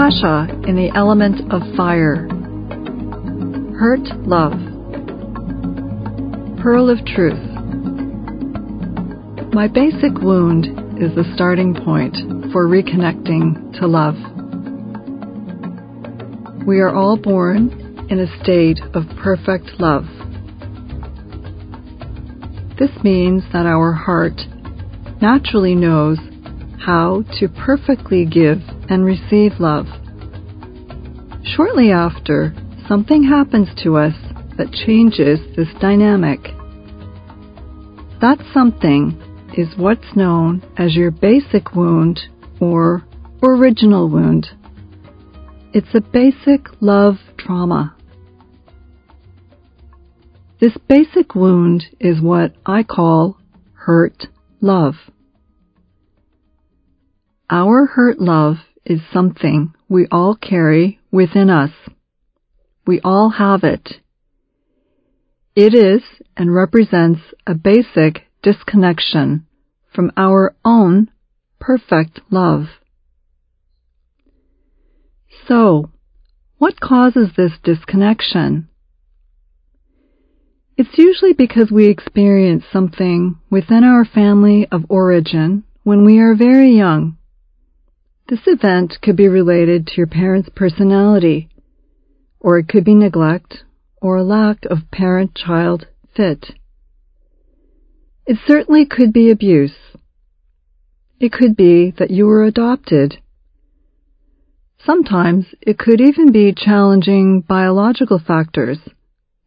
Akasha in the element of fire. Hurt love. Pearl of truth. My basic wound is the starting point for reconnecting to love. We are all born in a state of perfect love. This means that our heart naturally knows how to perfectly give and receive love. Shortly after, something happens to us that changes this dynamic. That something is what's known as your basic wound or original wound. It's a basic love trauma. This basic wound is what I call hurt love. Our hurt love is something we all carry within us. We all have it. It is and represents a basic disconnection from our own perfect love. So, what causes this disconnection? It's usually because we experience something within our family of origin when we are very young. This event could be related to your parent's personality, or it could be neglect or a lack of parent child fit. It certainly could be abuse. It could be that you were adopted. Sometimes it could even be challenging biological factors,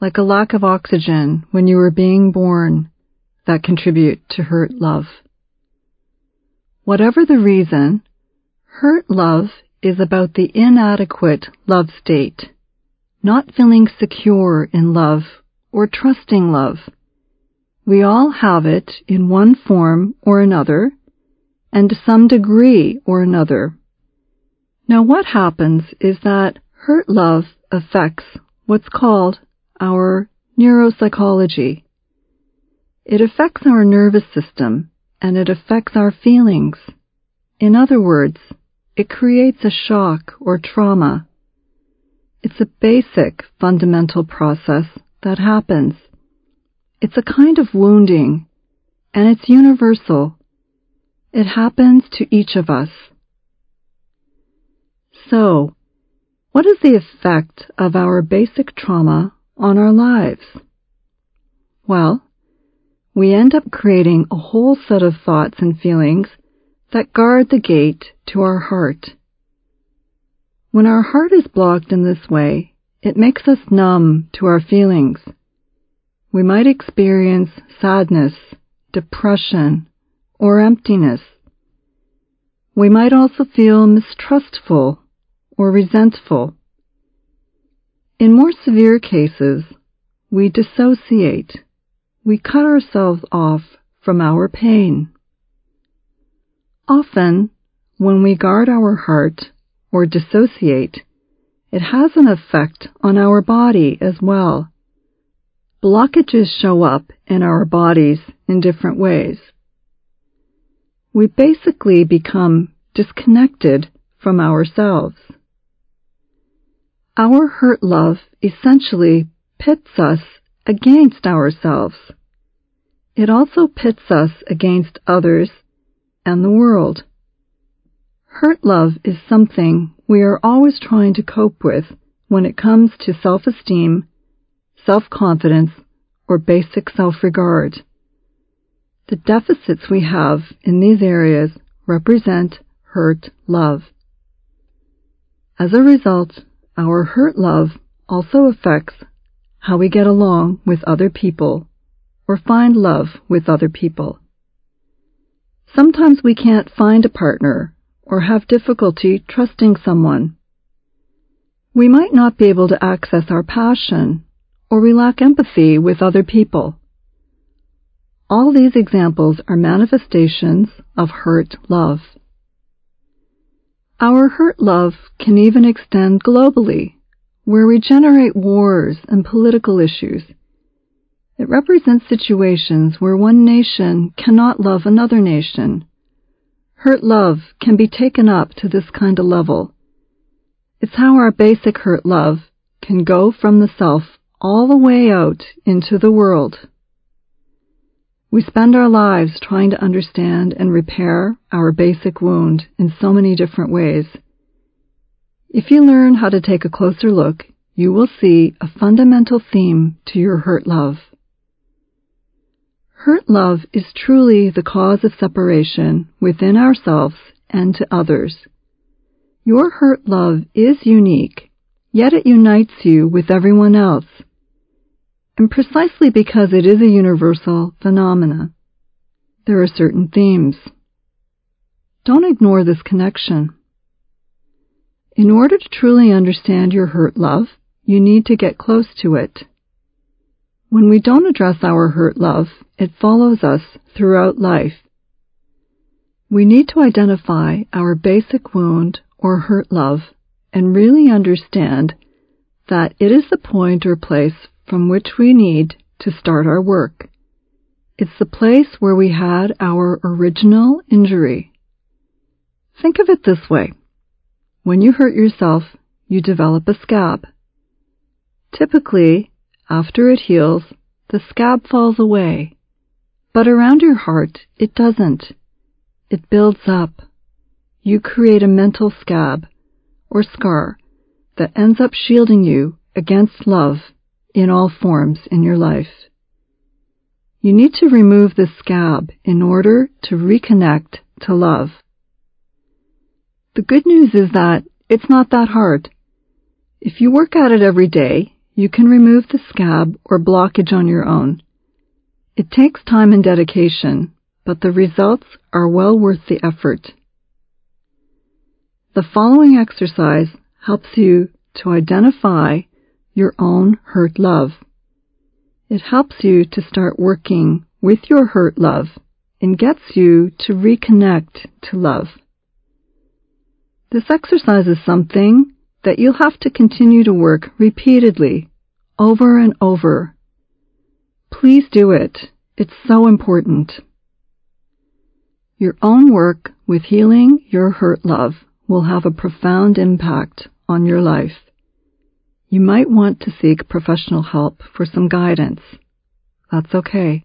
like a lack of oxygen when you were being born, that contribute to hurt love. Whatever the reason, Hurt love is about the inadequate love state, not feeling secure in love or trusting love. We all have it in one form or another, and to some degree or another. Now what happens is that hurt love affects what's called our neuropsychology. It affects our nervous system and it affects our feelings. In other words, it creates a shock or trauma. It's a basic fundamental process that happens. It's a kind of wounding, and it's universal. It happens to each of us. So, what is the effect of our basic trauma on our lives? Well, we end up creating a whole set of thoughts and feelings that guard the gate to our heart. When our heart is blocked in this way, it makes us numb to our feelings. We might experience sadness, depression, or emptiness. We might also feel mistrustful or resentful. In more severe cases, we dissociate. We cut ourselves off from our pain. Often, when we guard our heart or dissociate, it has an effect on our body as well. Blockages show up in our bodies in different ways. We basically become disconnected from ourselves. Our hurt love essentially pits us against ourselves. It also pits us against others and the world. Hurt love is something we are always trying to cope with when it comes to self-esteem, self-confidence, or basic self-regard. The deficits we have in these areas represent hurt love. As a result, our hurt love also affects how we get along with other people or find love with other people. Sometimes we can't find a partner or have difficulty trusting someone. We might not be able to access our passion or we lack empathy with other people. All these examples are manifestations of hurt love. Our hurt love can even extend globally, where we generate wars and political issues it represents situations where one nation cannot love another nation. Hurt love can be taken up to this kind of level. It's how our basic hurt love can go from the self all the way out into the world. We spend our lives trying to understand and repair our basic wound in so many different ways. If you learn how to take a closer look, you will see a fundamental theme to your hurt love. Hurt love is truly the cause of separation within ourselves and to others. Your hurt love is unique, yet it unites you with everyone else. And precisely because it is a universal phenomena, there are certain themes. Don't ignore this connection. In order to truly understand your hurt love, you need to get close to it. When we don't address our hurt love, it follows us throughout life. We need to identify our basic wound or hurt love and really understand that it is the point or place from which we need to start our work. It's the place where we had our original injury. Think of it this way. When you hurt yourself, you develop a scab. Typically, after it heals, the scab falls away. But around your heart, it doesn't. It builds up. You create a mental scab, or scar, that ends up shielding you against love in all forms in your life. You need to remove the scab in order to reconnect to love. The good news is that it's not that hard. If you work at it every day, you can remove the scab or blockage on your own. It takes time and dedication, but the results are well worth the effort. The following exercise helps you to identify your own hurt love. It helps you to start working with your hurt love and gets you to reconnect to love. This exercise is something that you'll have to continue to work repeatedly, over and over. Please do it. It's so important. Your own work with healing your hurt love will have a profound impact on your life. You might want to seek professional help for some guidance. That's okay.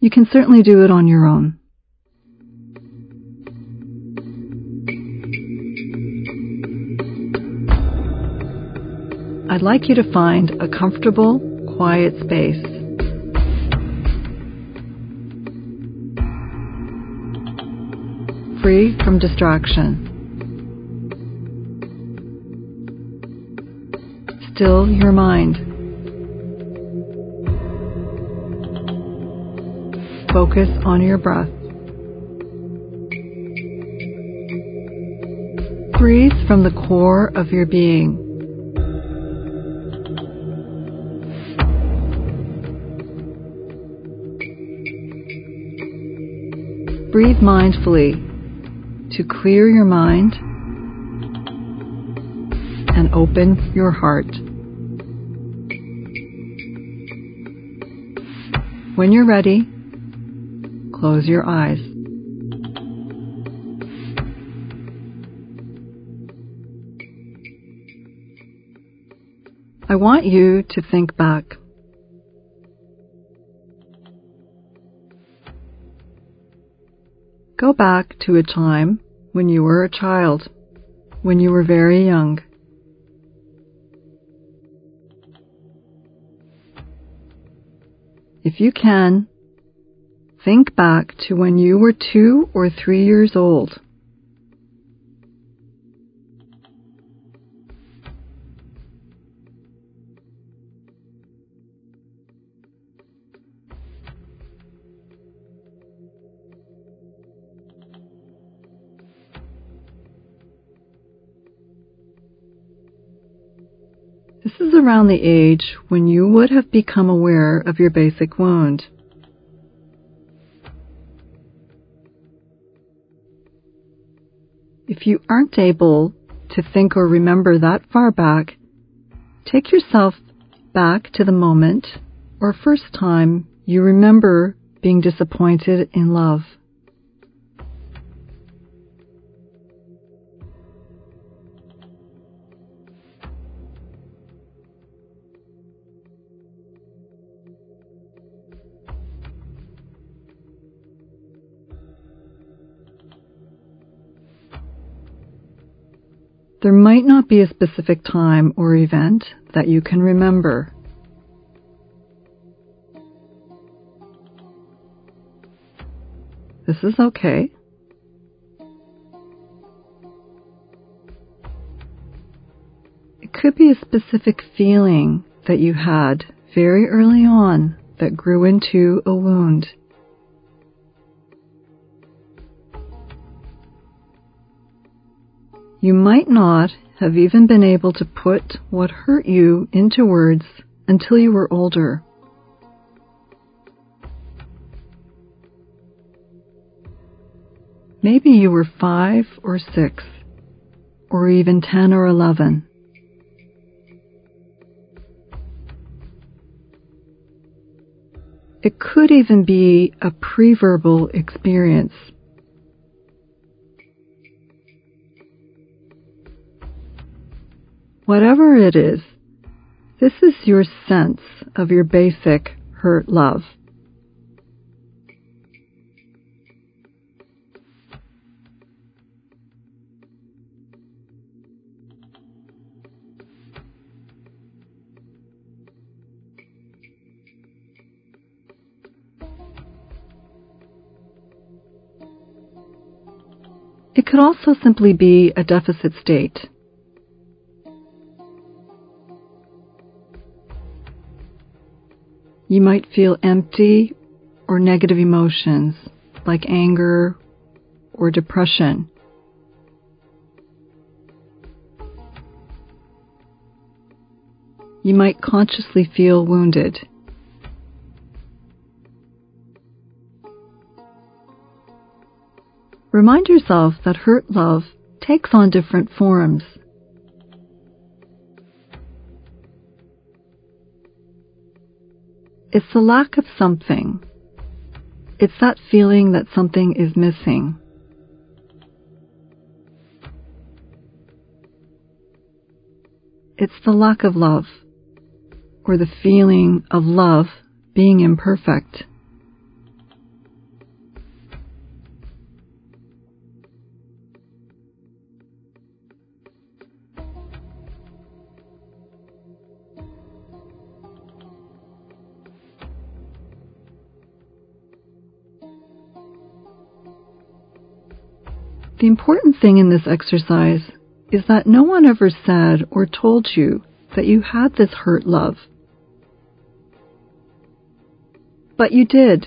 You can certainly do it on your own. I'd like you to find a comfortable, quiet space. Free from distraction. Still your mind. Focus on your breath. Breathe from the core of your being. Breathe mindfully to clear your mind and open your heart. When you're ready, close your eyes. I want you to think back. Go back to a time when you were a child, when you were very young. If you can, think back to when you were two or three years old. Around the age when you would have become aware of your basic wound. If you aren't able to think or remember that far back, take yourself back to the moment or first time you remember being disappointed in love. There might not be a specific time or event that you can remember. This is okay. It could be a specific feeling that you had very early on that grew into a wound. You might not have even been able to put what hurt you into words until you were older. Maybe you were five or six, or even ten or eleven. It could even be a pre-verbal experience. Whatever it is, this is your sense of your basic hurt love. It could also simply be a deficit state. You might feel empty or negative emotions like anger or depression. You might consciously feel wounded. Remind yourself that hurt love takes on different forms. It's the lack of something. It's that feeling that something is missing. It's the lack of love, or the feeling of love being imperfect. The important thing in this exercise is that no one ever said or told you that you had this hurt love. But you did.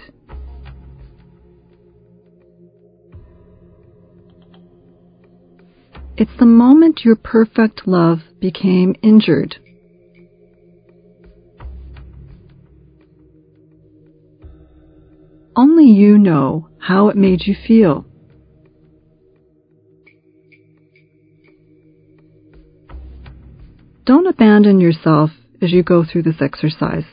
It's the moment your perfect love became injured. Only you know how it made you feel. Don't abandon yourself as you go through this exercise.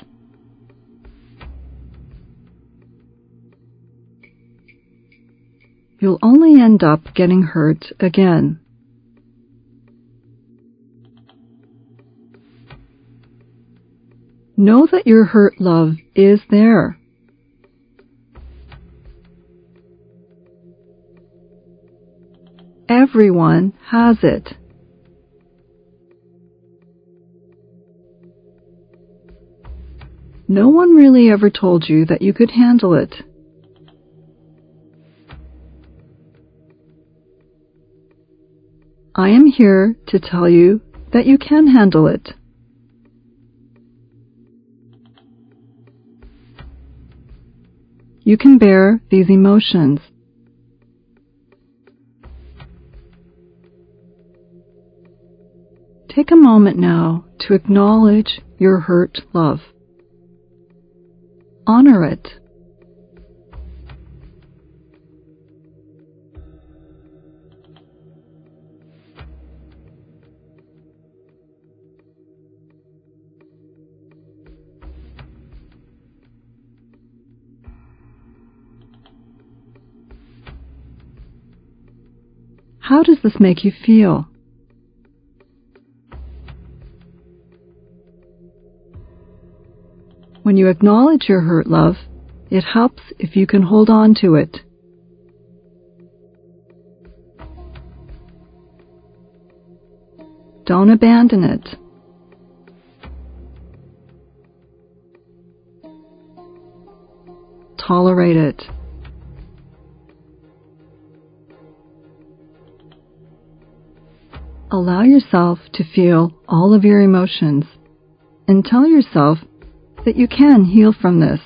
You'll only end up getting hurt again. Know that your hurt love is there. Everyone has it. No one really ever told you that you could handle it. I am here to tell you that you can handle it. You can bear these emotions. Take a moment now to acknowledge your hurt love. Honor it. How does this make you feel? When you acknowledge your hurt love, it helps if you can hold on to it. Don't abandon it. Tolerate it. Allow yourself to feel all of your emotions and tell yourself that you can heal from this.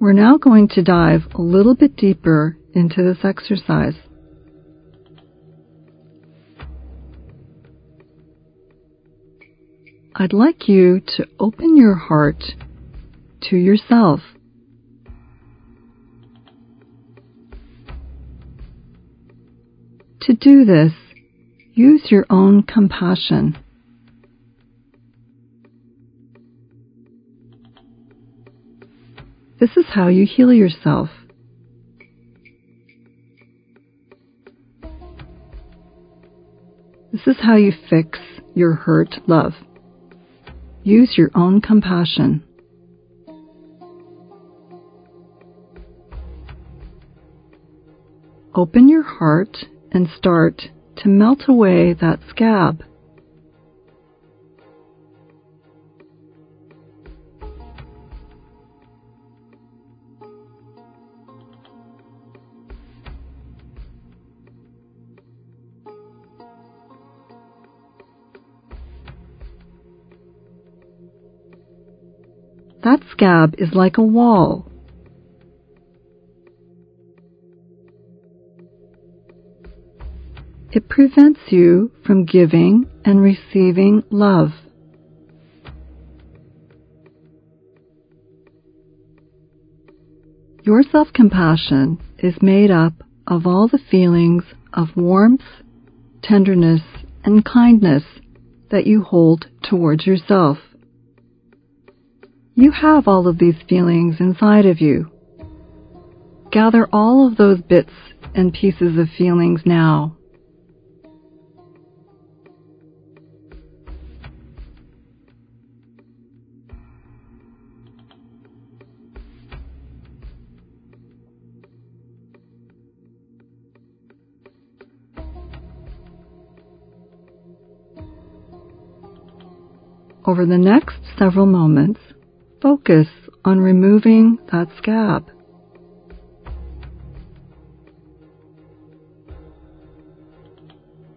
We're now going to dive a little bit deeper into this exercise. I'd like you to open your heart to yourself. To do this, use your own compassion. This is how you heal yourself. This is how you fix your hurt love. Use your own compassion. Open your heart and start to melt away that scab. Scab is like a wall. It prevents you from giving and receiving love. Your self compassion is made up of all the feelings of warmth, tenderness, and kindness that you hold towards yourself. You have all of these feelings inside of you. Gather all of those bits and pieces of feelings now. Over the next several moments, focus on removing that scab.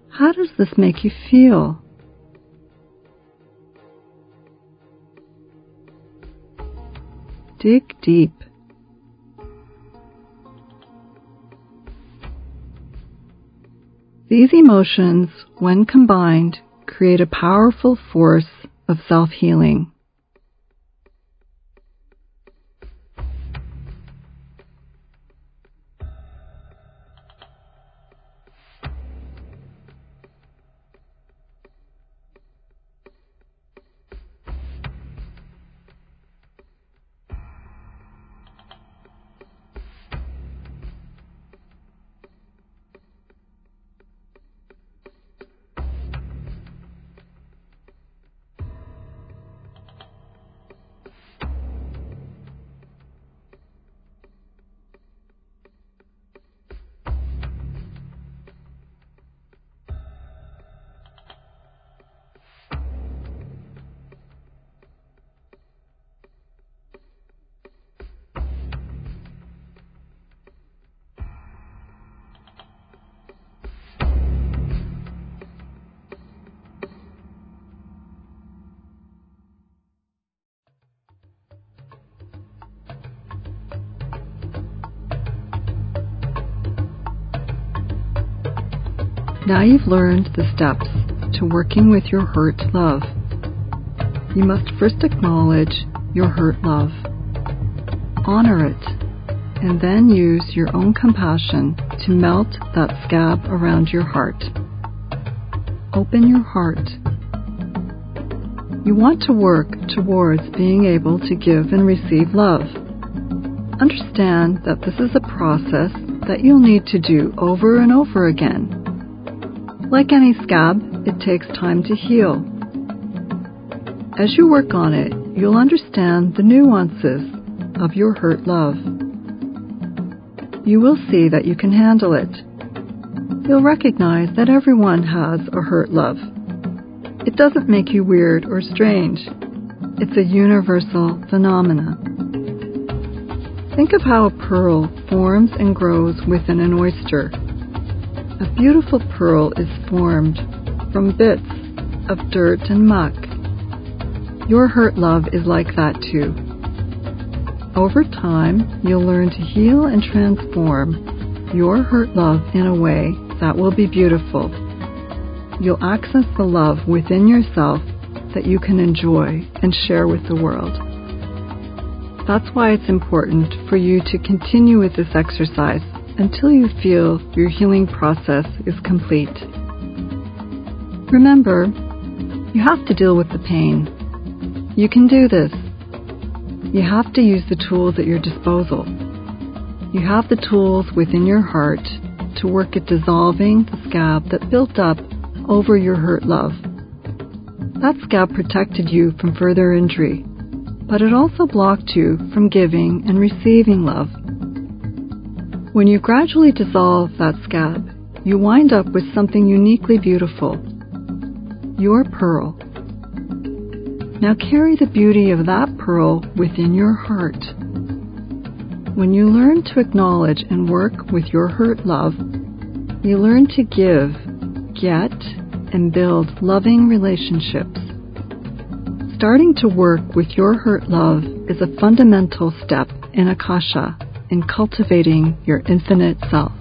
How does this make you feel? Dig deep. These emotions, when combined, create a powerful force of self healing. Now you've learned the steps to working with your hurt love. You must first acknowledge your hurt love, honor it, and then use your own compassion to melt that scab around your heart. Open your heart. You want to work towards being able to give and receive love. Understand that this is a process that you'll need to do over and over again. Like any scab, it takes time to heal. As you work on it, you'll understand the nuances of your hurt love. You will see that you can handle it. You'll recognize that everyone has a hurt love. It doesn't make you weird or strange. It's a universal phenomenon. Think of how a pearl forms and grows within an oyster. A beautiful pearl is formed from bits of dirt and muck. Your hurt love is like that too. Over time, you'll learn to heal and transform your hurt love in a way that will be beautiful. You'll access the love within yourself that you can enjoy and share with the world. That's why it's important for you to continue with this exercise until you feel your healing process is complete. Remember, you have to deal with the pain. You can do this. You have to use the tools at your disposal. You have the tools within your heart to work at dissolving the scab that built up over your hurt love. That scab protected you from further injury but it also blocked you from giving and receiving love. When you gradually dissolve that scab, you wind up with something uniquely beautiful your pearl. Now carry the beauty of that pearl within your heart. When you learn to acknowledge and work with your hurt love, you learn to give, get, and build loving relationships. Starting to work with your hurt love is a fundamental step in Akasha in cultivating your infinite self.